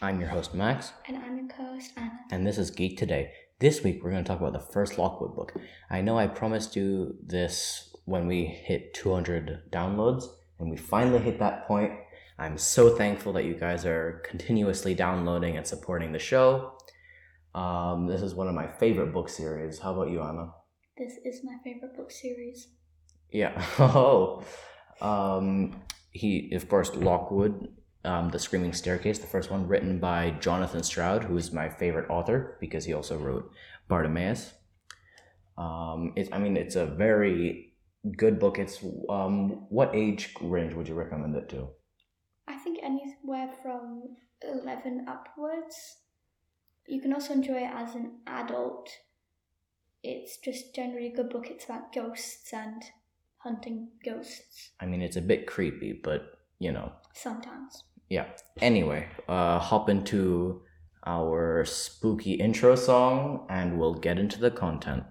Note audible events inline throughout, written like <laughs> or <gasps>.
I'm your host, Max, And I'm your co-host Anna. and this is Geek Today. This week, we're going to talk about the first Lockwood book. I know I promised you this when we hit 200 downloads, and we finally hit that point. I'm so thankful that you guys are continuously downloading and supporting the show. Um, this is one of my favorite book series. How about you, Anna? This is my favorite book series. Yeah. <laughs> Oh. Um, he, of course, Lockwood, um, The Screaming Staircase, the first one, written by Jonathan Stroud, who is my favorite author because he also wrote Bartimaeus. Um, it, I mean, it's a very good book. It's um, what age range would you recommend it to? I think anywhere from 11 upwards. You can also enjoy it as an adult. It's just generally a good book. It's about ghosts and hunting ghosts I mean, it's a bit creepy, but you know, sometimes. Yeah. Anyway, uh, hop into our spooky intro song, and we'll get into the content.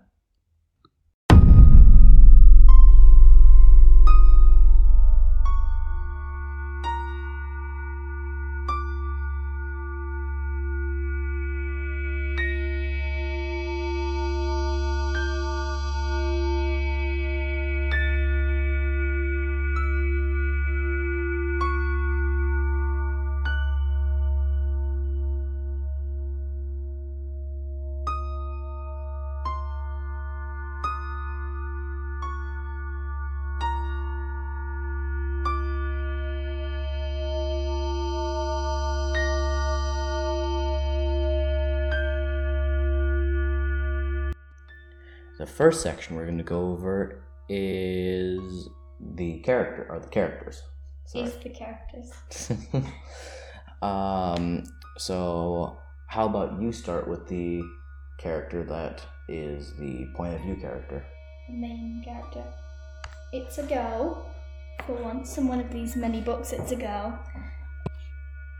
First section we're going to go over is the character or the characters. Sorry. Is the characters. <laughs> um, so, how about you start with the character that is the point of view character? the main character. It's a girl, for once, in one of these many books, it's a girl.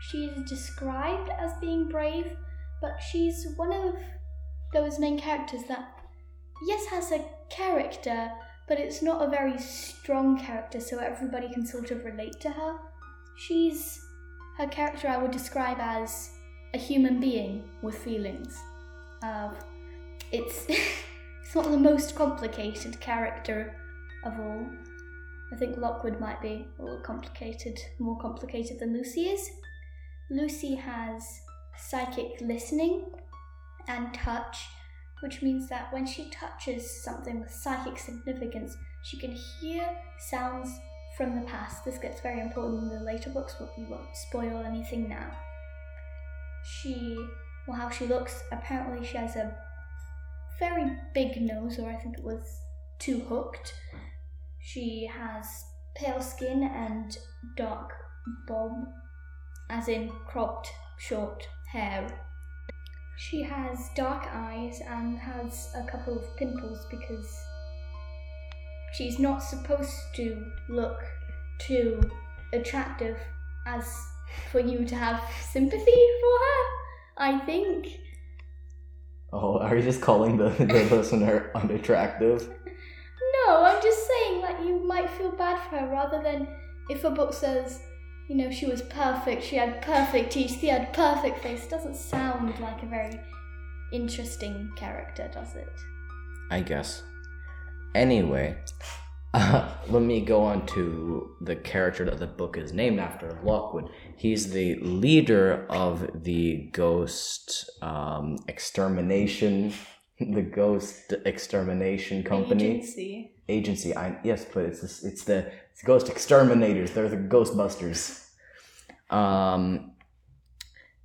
She's described as being brave, but she's one of those main characters that, yes, has a character, but it's not a very strong character, so everybody can sort of relate to her. She's her character I would describe as a human being with feelings. Uh, it's <laughs> it's not the most complicated character of all. I think Lockwood might be a little complicated, more complicated than Lucy is. Lucy has psychic listening and touch, which means that when she touches something with psychic significance, she can hear sounds from the past. This gets very important in the later books, but we won't spoil anything now. She, well, how she looks, apparently she has a very big nose, or I think it was too hooked. She has pale skin and dark bob, as in cropped short hair. She has dark eyes and has a couple of pimples because she's not supposed to look too attractive as for you to have sympathy for her, I think. Oh, are you just calling the, the <laughs> listener unattractive? No, I'm just saying that you might feel bad for her rather than if a book says, you know, she was perfect, she had perfect teeth, she had perfect face. Doesn't sound like a very interesting character, does it? I guess. Anyway, uh, <laughs> let me go on to the character that the book is named after, Lockwood. He's the leader of the ghost um, extermination, <laughs> the ghost extermination company Agency. agency. I yes, but it's this, it's the it's ghost exterminators. They're the Ghostbusters. Um,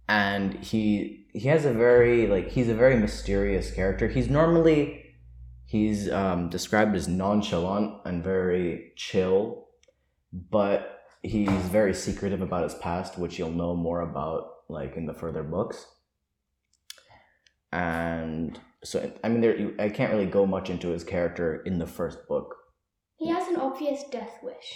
and he he has a very like he's a very mysterious character. He's normally he's um, described as nonchalant and very chill, but he's very secretive about his past, which you'll know more about like in the further books. And so I mean, there you- I can't really go much into his character in the first book. He has an obvious death wish.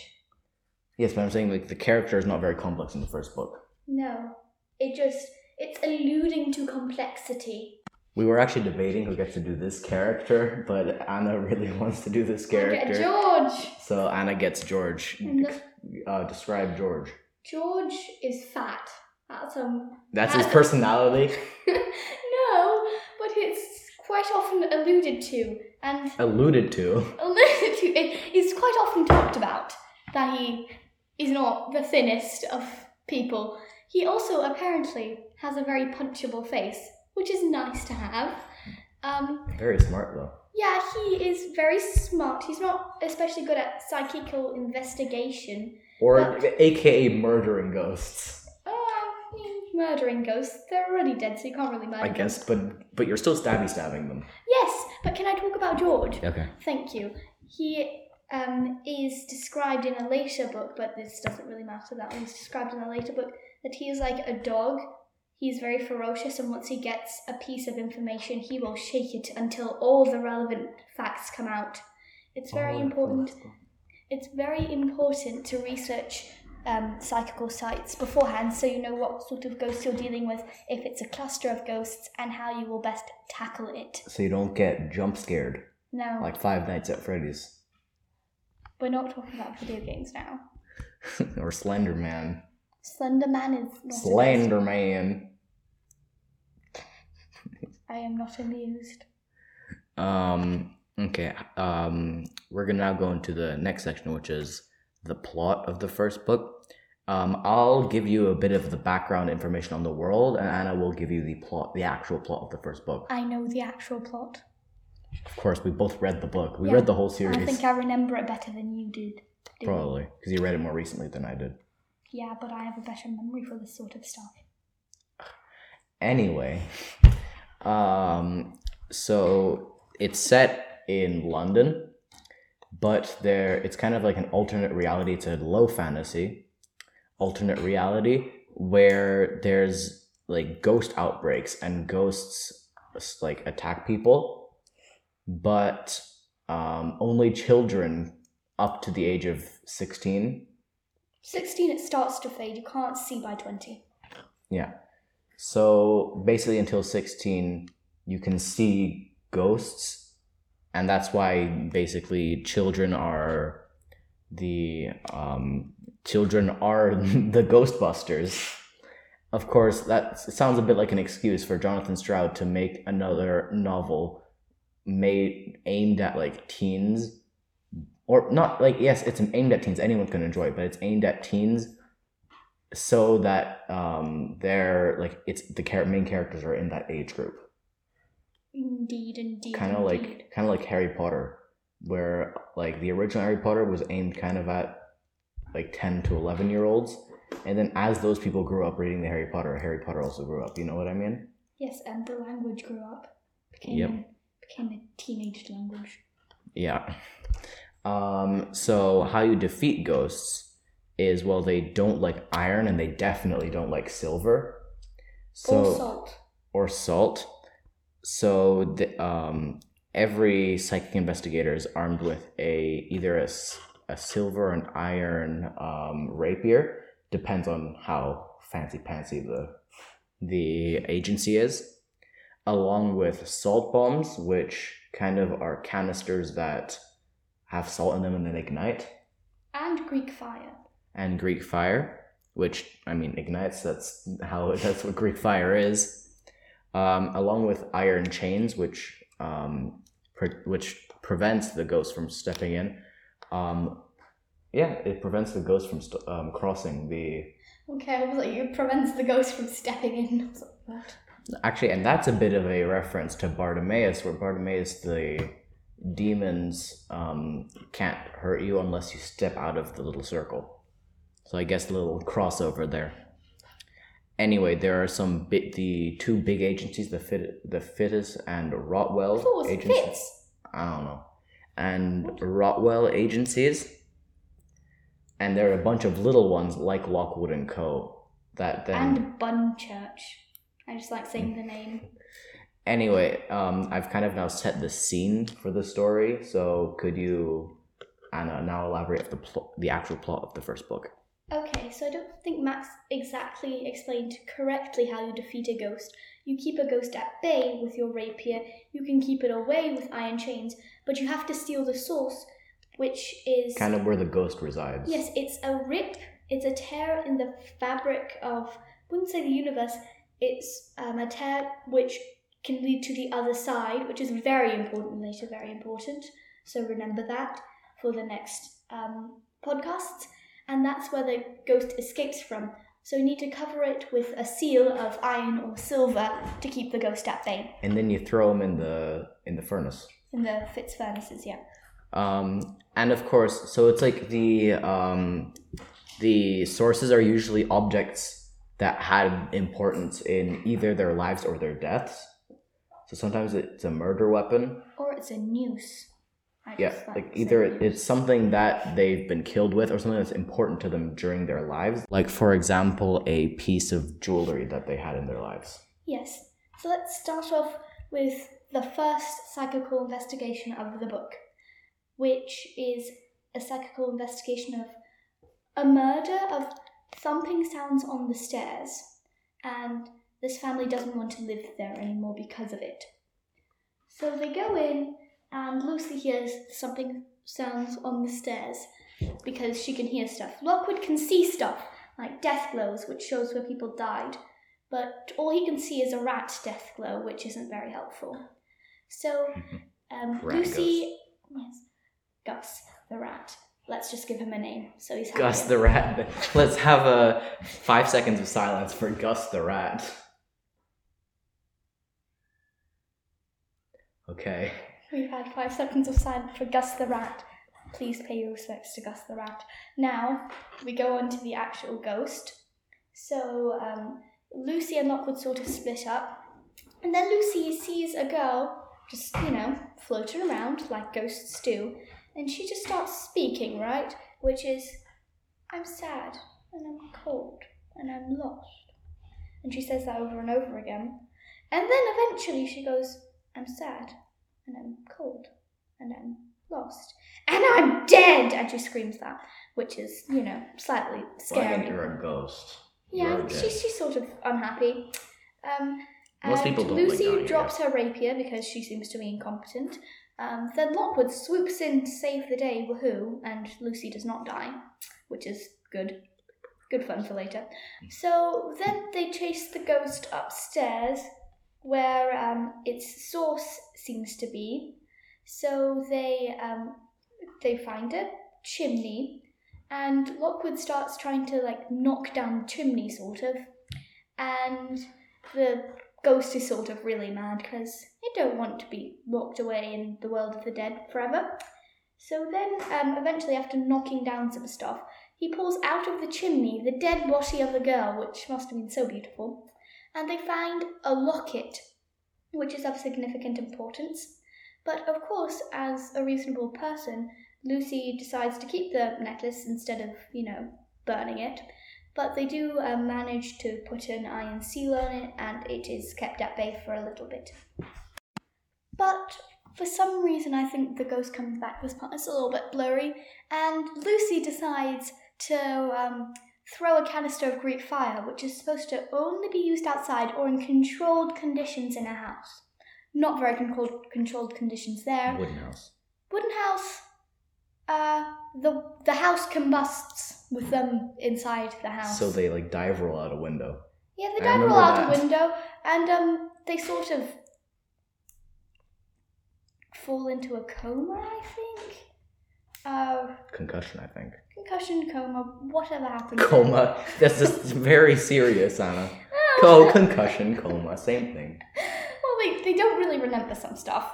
Yes, but I'm saying like the character is not very complex in the first book. No, it just, it's alluding to complexity. We were actually debating who gets to do this character, <laughs> but Anna <laughs> really wants to do this character. George! So Anna gets George. The- Uh, describe George. George is fat. That's um That's his Uh, personality. <laughs> no, but it's quite often alluded to and Alluded to. <laughs> alluded to. It, it's quite often talked about that he is not the thinnest of people. He also apparently has a very punchable face, which is nice to have. Um, Very smart though. yeah, he is very smart. He's not especially good at psychical investigation. Or But- AKA murdering ghosts. Murdering ghosts. They're already dead, so you can't really murder I them. guess, but but you're still stabby stabbing them. Yes, but can I talk about George? Okay. Thank you. He um, is described in a later book, but this doesn't really matter. That one's described in a later book that he is like a dog. He's very ferocious, and once he gets a piece of information, he will shake it until all the relevant facts come out. It's very Oh, important. It's very important to research um, psychical sites beforehand so you know what sort of ghost you're dealing with, if it's a cluster of ghosts, and how you will best tackle it. So you don't get jump scared Now, like Five Nights at Freddy's we're not talking about video games now. <laughs> or Slender Man. Slender Man is not Slender Man. I am not amused. Um. Okay. Um. We're gonna now go into the next section, which is the plot of the first book. Um. I'll give you a bit of the background information on the world, and Anna will give you the plot, the actual plot of the first book. I know the actual plot. Of course, we both read the book. We Yeah, read the whole series. I think I remember it better than you did. Probably because you read it more recently than I did. Yeah, but I have a better memory for this sort of stuff. Anyway, um, so it's set in London, but there it's kind of like an alternate reality. to low fantasy alternate reality where there's like ghost outbreaks and ghosts like attack people, but um, only children up to the age of sixteen 16, it starts to fade. You can't see by 20. Yeah. So basically, until 16, you can see ghosts. And that's why basically children are the um, children are <laughs> the Ghostbusters. Of course, that sounds a bit like an excuse for Jonathan Stroud to make another novel made aimed at like teens, or not like yes, it's aimed at teens. Anyone can enjoy it, but it's aimed at teens so that um they're like it's the main characters are in that age group Indeed, indeed. kind of like kind of like harry potter where like the original harry potter was aimed kind of at like 10 to 11 year olds and then as those people grew up reading the harry potter harry potter also grew up you know what i mean Yes, and the language grew up. Became, Yep. became a teenage language. yeah um so how you defeat ghosts is well they don't like iron and they definitely don't like silver so or salt. or salt. So the, um, every psychic investigator is armed with a either a, a silver and iron um, rapier. Depends on how fancy pantsy the the agency is, along with salt bombs, which kind of are canisters that have salt in them and then ignite, And Greek fire. and Greek fire, which I mean ignites. That's how <laughs> that's what Greek fire is. Um, along with iron chains, which um, pre- which prevents the ghost from stepping in. Um, yeah, it prevents the ghost from st- um, crossing the. Okay, I was like, it prevents the ghost from stepping in. <laughs> Like. Actually, and that's a bit of a reference to Bartimaeus, where Bartimaeus, the demons um, can't hurt you unless you step out of the little circle. So I guess a little crossover there. Anyway, there are some bit the two big agencies, the Fit, the Fittes and Rotwell I thought it was agencies. I don't know, and Rotwell agencies, and there are a bunch of little ones like Lockwood and Co. That then And Bun Church. I just like saying the name. Anyway, um, I've kind of now set the scene for the story. So could you, Anna, now elaborate the pl- the actual plot of the first book? Okay, so I don't think Max exactly explained correctly how you defeat a ghost. You keep a ghost at bay with your rapier, you can keep it away with iron chains, but you have to steal the source, which is. Kind of where the ghost resides. Yes, it's a rip, it's a tear in the fabric of wouldn't say the universe. It's um, a tear which can lead to the other side, which is very important later. Very important. So remember that for the next um, podcasts. And that's where the ghost escapes from. So you need to cover it with a seal of iron or silver to keep the ghost at bay. And then you throw them in the in the furnace. In the Fittes furnaces, yeah. Um, and of course, so it's like the um, the sources are usually objects that had importance in either their lives or their deaths. So sometimes it's a murder weapon. Or it's a noose. I Yeah, like either it's something that they've been killed with or something that's important to them during their lives. Like, for example, a piece of jewelry that they had in their lives. Yes. So let's start off with the first psychical investigation of the book, which is a psychical investigation of a murder of thumping sounds on the stairs, and this family doesn't want to live there anymore because of it. So they go in, and Lucy hears something sounds on the stairs because she can hear stuff. Lockwood can see stuff like death glows, which shows where people died but all he can see is a rat death glow, which isn't very helpful. So, <laughs> um, Lucy, yes, Gus the rat. Let's just give him a name, so he's happy. Gus the rat. <laughs> Let's have a five seconds of silence for Gus the rat. Okay. We've had five seconds of silence for Gus the rat. Please pay your respects to Gus the rat. Now we go on to the actual ghost. So um, Lucy and Lockwood sort of split up, and then Lucy sees a girl just you know floating around like ghosts do, and she just starts speaking, right? Which is, I'm sad and I'm cold and I'm lost, and she says that over and over again, and then eventually she goes, I'm sad and I'm cold and I'm lost and I'm dead! And she screams that which is you know slightly Well, I scary. think you're a ghost. yeah she's, she's sort of unhappy. Um, Most and people don't like Lucy dying, drops her rapier because she seems to be incompetent. Um, then Lockwood swoops in to save the day woohoo and Lucy does not die which is good. Good fun for later. So then they chase the ghost upstairs where um, its source seems to be. So they um, they find a chimney, and Lockwood starts trying to like knock down the chimney, sort of, and the ghost is sort of really mad because they don't want to be locked away in the world of the dead forever. So then, um, eventually, after knocking down some stuff, he pulls out of the chimney the dead body of the girl, which must have been so beautiful and they find a locket, which is of significant importance. But of course, as a reasonable person, Lucy decides to keep the necklace instead of, you know, burning it. But they do uh, manage to put an iron seal on it, and it is kept at bay for a little bit. But for some reason, I think the ghost comes back. This part is a little bit blurry, and Lucy decides to um, throw a canister of Greek fire, which is supposed to only be used outside or in controlled conditions in a house. Not very controlled, controlled conditions there. Wooden house. Wooden house. Uh, the the house combusts with them inside the house. So they like dive roll out a window. yeah, they I dive roll out that. a window and um they sort of fall into a coma. I think. Uh, Concussion, I think. Concussion, coma, whatever happens. Coma. That's just <laughs> very serious, Anna. Oh, Co concussion, coma, same thing. Well, they, they don't really remember some stuff.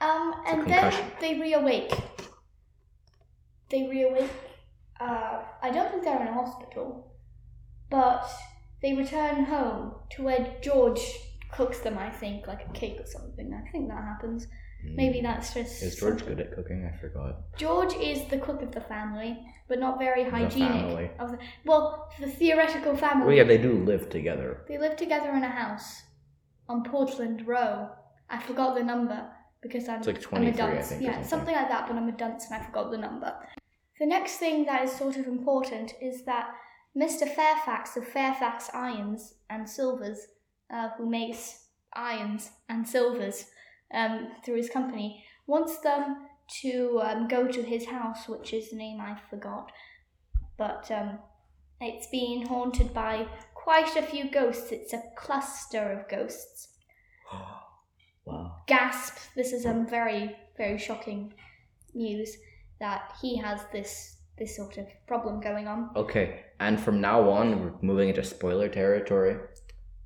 Um, and then they reawake. They reawake. Uh, I don't think they're in a hospital, but they return home to where George cooks them. I think like a cake or something. I think that happens. Maybe that's just. Hmm. Is George good at cooking? I forgot. George is the cook of the family, but not very The hygienic. family. Of the, well, the theoretical family. Well, yeah, they do live together. They live together in a house on Portland Row. I forgot the number because I'm, It's like I'm a 23, I dunce. think, yeah, something. something like that, but I'm a dunce and I forgot the number. The next thing that is sort of important is that Mr. Fairfax of Fairfax Irons and Silvers, uh, who makes irons and silvers um, through his company, wants them to um, go to his house, which is the name I forgot. But um, it's being haunted by quite a few ghosts. It's a cluster of ghosts. <gasps> wow. Gasp! This is a very, very shocking news that he has this this sort of problem going on. Okay, and from now on, we're moving into spoiler territory.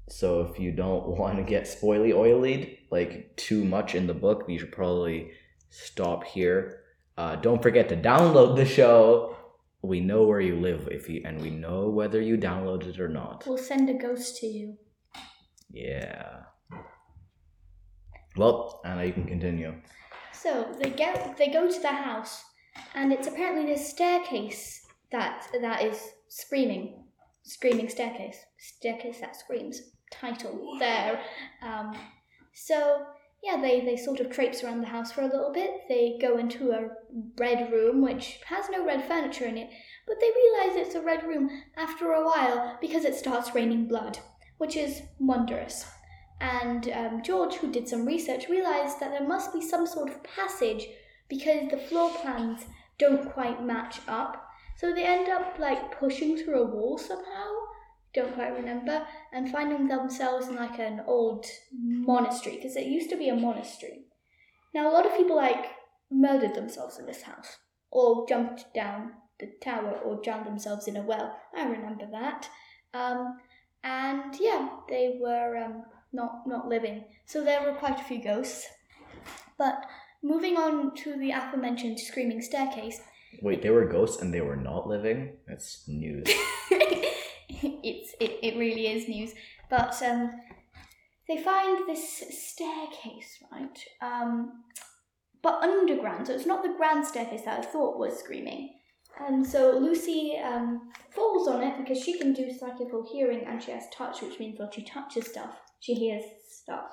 So if you don't <laughs> want to get spoily oilied, like too much in the book, you should probably stop here. Uh, don't forget to download the show. We know where you live if you, and we know whether you downloaded it or not. We'll send a ghost to you. Yeah. Well, Anna, you can continue. So they get they go to the house, and it's apparently this staircase that that is screaming, screaming staircase, staircase that screams. Title there. Um, so yeah, they they sort of traipse around the house for a little bit. They go into a red room which has no red furniture in it, but they realize it's a red room after a while because it starts raining blood, which is wondrous. And um, George, who did some research, realized that there must be some sort of passage because the floor plans don't quite match up. So they end up like pushing through a wall somehow, don't quite remember, and finding themselves in like an old monastery because it used to be a monastery. Now, a lot of people like murdered themselves in this house, or jumped down the tower, or drowned themselves in a well. I remember that. Um, and yeah, they were um, not not living. So there were quite a few ghosts. But moving on to the aforementioned screaming staircase, Wait, they were ghosts and they were not living? That's news. <laughs> <laughs> it's it, it really is news. But um, they find this staircase, right? Um, but underground, so it's not the grand staircase that I thought was screaming. And so Lucy um, falls on it because she can do psychical hearing and she has touch, which means when she touches stuff, she hears stuff.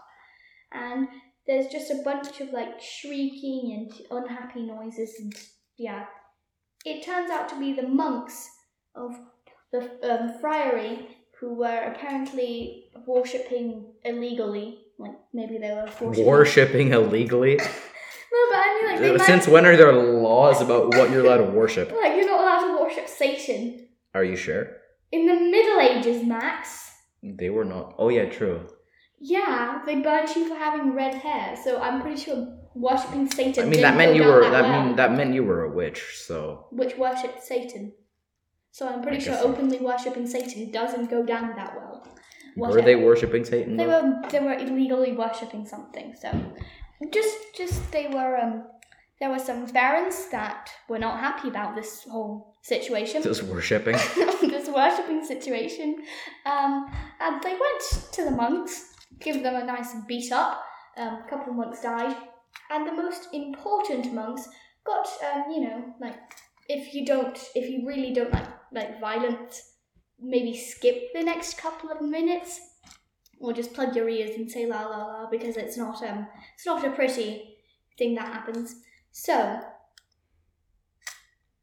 And there's just a bunch of like shrieking and unhappy noises, and yeah, it turns out to be the monks of the um, friary who were apparently worshipping illegally. Like maybe they were worshipping. Worshipping illegally? <laughs> No, but I mean like they might, Since when are there laws about what you're allowed to worship? <laughs> like you're not allowed to worship Satan Are you sure? in the Middle Ages, Max. They were not. Oh, yeah, true. Yeah, they burned you for having red hair, so I'm pretty sure worshipping Satan. I mean, that meant you were. that, That that meant you were a witch. So which worshipped Satan. So I'm pretty sure openly worshipping Satan doesn't go down that well. were they worshiping Satan? They though? were they were illegally worshipping something. So just just they were um there were some barons that were not happy about this whole situation. Just worshipping. <laughs> this worshipping situation. Um, and they went to the monks, give them a nice beat up. Um, a couple of monks died, and the most important monks got, um, you know, like if you don't, if you really don't like like violent, maybe skip the next couple of minutes, or just plug your ears and say la la la because it's not um it's not a pretty thing that happens. So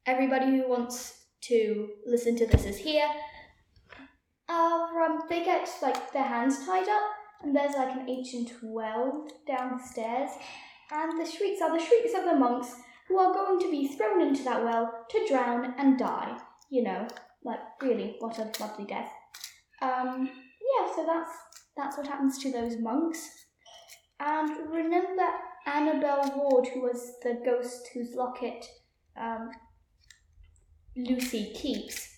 everybody who wants to listen to this is here. Uh, um, they get like their hands tied up, and there's like an ancient well downstairs, and the shrieks are the shrieks of the monks who are going to be thrown into that well to drown and die. You know, like really, what a lovely death. Um, yeah, so that's that's what happens to those monks. And remember Annabelle Ward, who was the ghost whose locket um, Lucy keeps.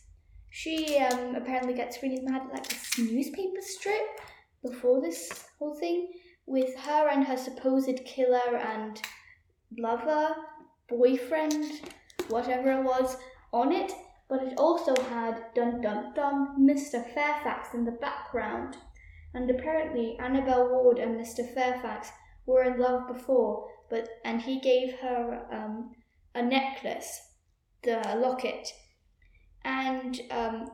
She um, apparently gets really mad at like this newspaper strip before this whole thing with her and her supposed killer and lover, boyfriend, whatever it was, on it. But it also had dun dun dun Mr. Fairfax in the background. And apparently Annabelle Ward and Mr. Fairfax were in love before, but and he gave her um, a necklace, the locket, and um,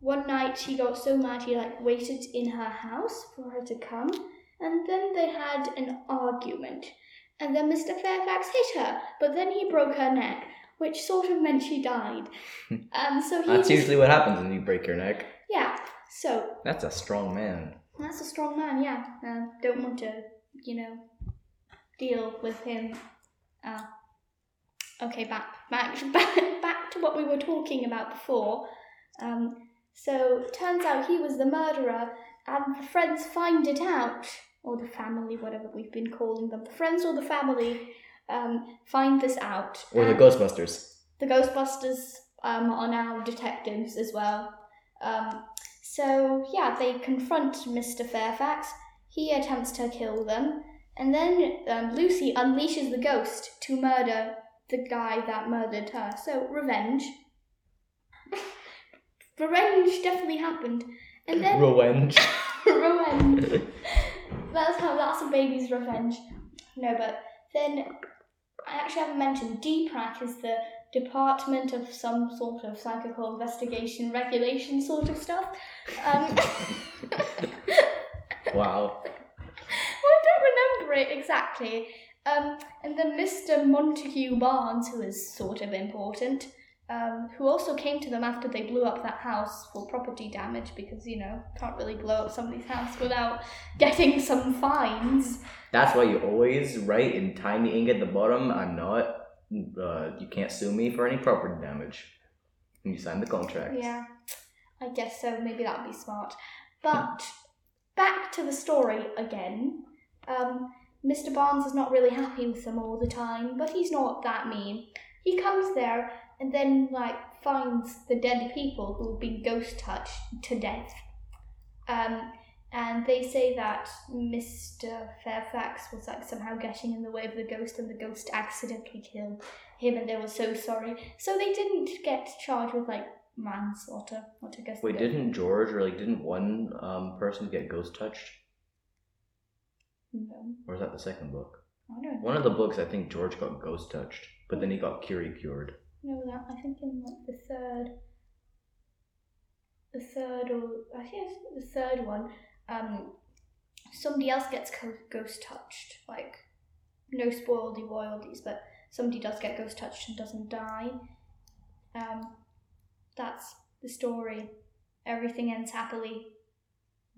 one night he got so mad he like waited in her house for her to come, and then they had an argument, and then Mr. Fairfax hit her, but then he broke her neck, which sort of meant she died, and so he That's just- usually what happens when you break your neck. yeah. So That's a strong man. that's a strong man, yeah. Uh, don't want to, you know, deal with him. Uh, okay, back, back, <laughs> back, back to what we were talking about before. Um, So turns out he was the murderer, and the friends find it out, or the family, whatever we've been calling them, the friends or the family um, find this out. Or the Ghostbusters. the Ghostbusters um, are now detectives as well. Um, so yeah, they confront Mr. Fairfax. He attempts to kill them, and then um, Lucy unleashes the ghost to murder the guy that murdered her. So revenge. <laughs> revenge definitely happened, and then Revenge. <laughs> revenge. That's how that's a baby's revenge. No, but then actually haven't mentioned DEPRAC is the Department of some sort of psychical investigation regulation sort of stuff. Um, <laughs> wow. I don't remember it exactly. Um, and then Mr. Montague Barnes, who is sort of important, um, who also came to them after they blew up that house for property damage because, you know, can't really blow up somebody's house without <laughs> getting some fines. That's why you always write in tiny ink at the bottom, I'm not, uh, you can't sue me for any property damage. And you sign the contract. Yeah, I guess so. Maybe that would be smart. <laughs> But back to the story again. Um, Mr. Barnes is not really happy with them all the time, but he's not that mean. He comes there and then like finds the dead people who've been ghost touched to death. Um, and they say that Mr. Fairfax was like somehow getting in the way of the ghost, and the ghost accidentally killed him, and they were so sorry. So they didn't get charged with like manslaughter. What I guess. Wait, didn't George or like didn't one um, person get ghost touched? No, Or was that the second book? I don't know. One of the books, I think George got ghost touched, but then he got Curie cured. No, that I think in like the third, the third or I think it's the third one. Um, somebody else gets ghost touched. Like, no spoiledy royalties, but somebody does get ghost touched and doesn't die. Um, that's the story. Everything ends happily.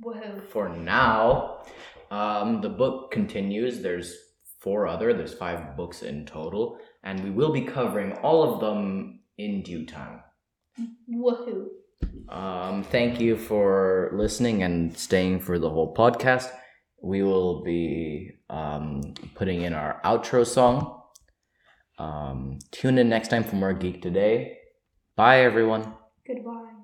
Woohoo! For now, um, the book continues. There's four other. There's five books in total, and we will be covering all of them in due time. Woohoo! Um, thank you for listening and staying for the whole podcast. We will be um, putting in our outro song. Um, tune in next time for more Geek Today. Bye, everyone. Goodbye.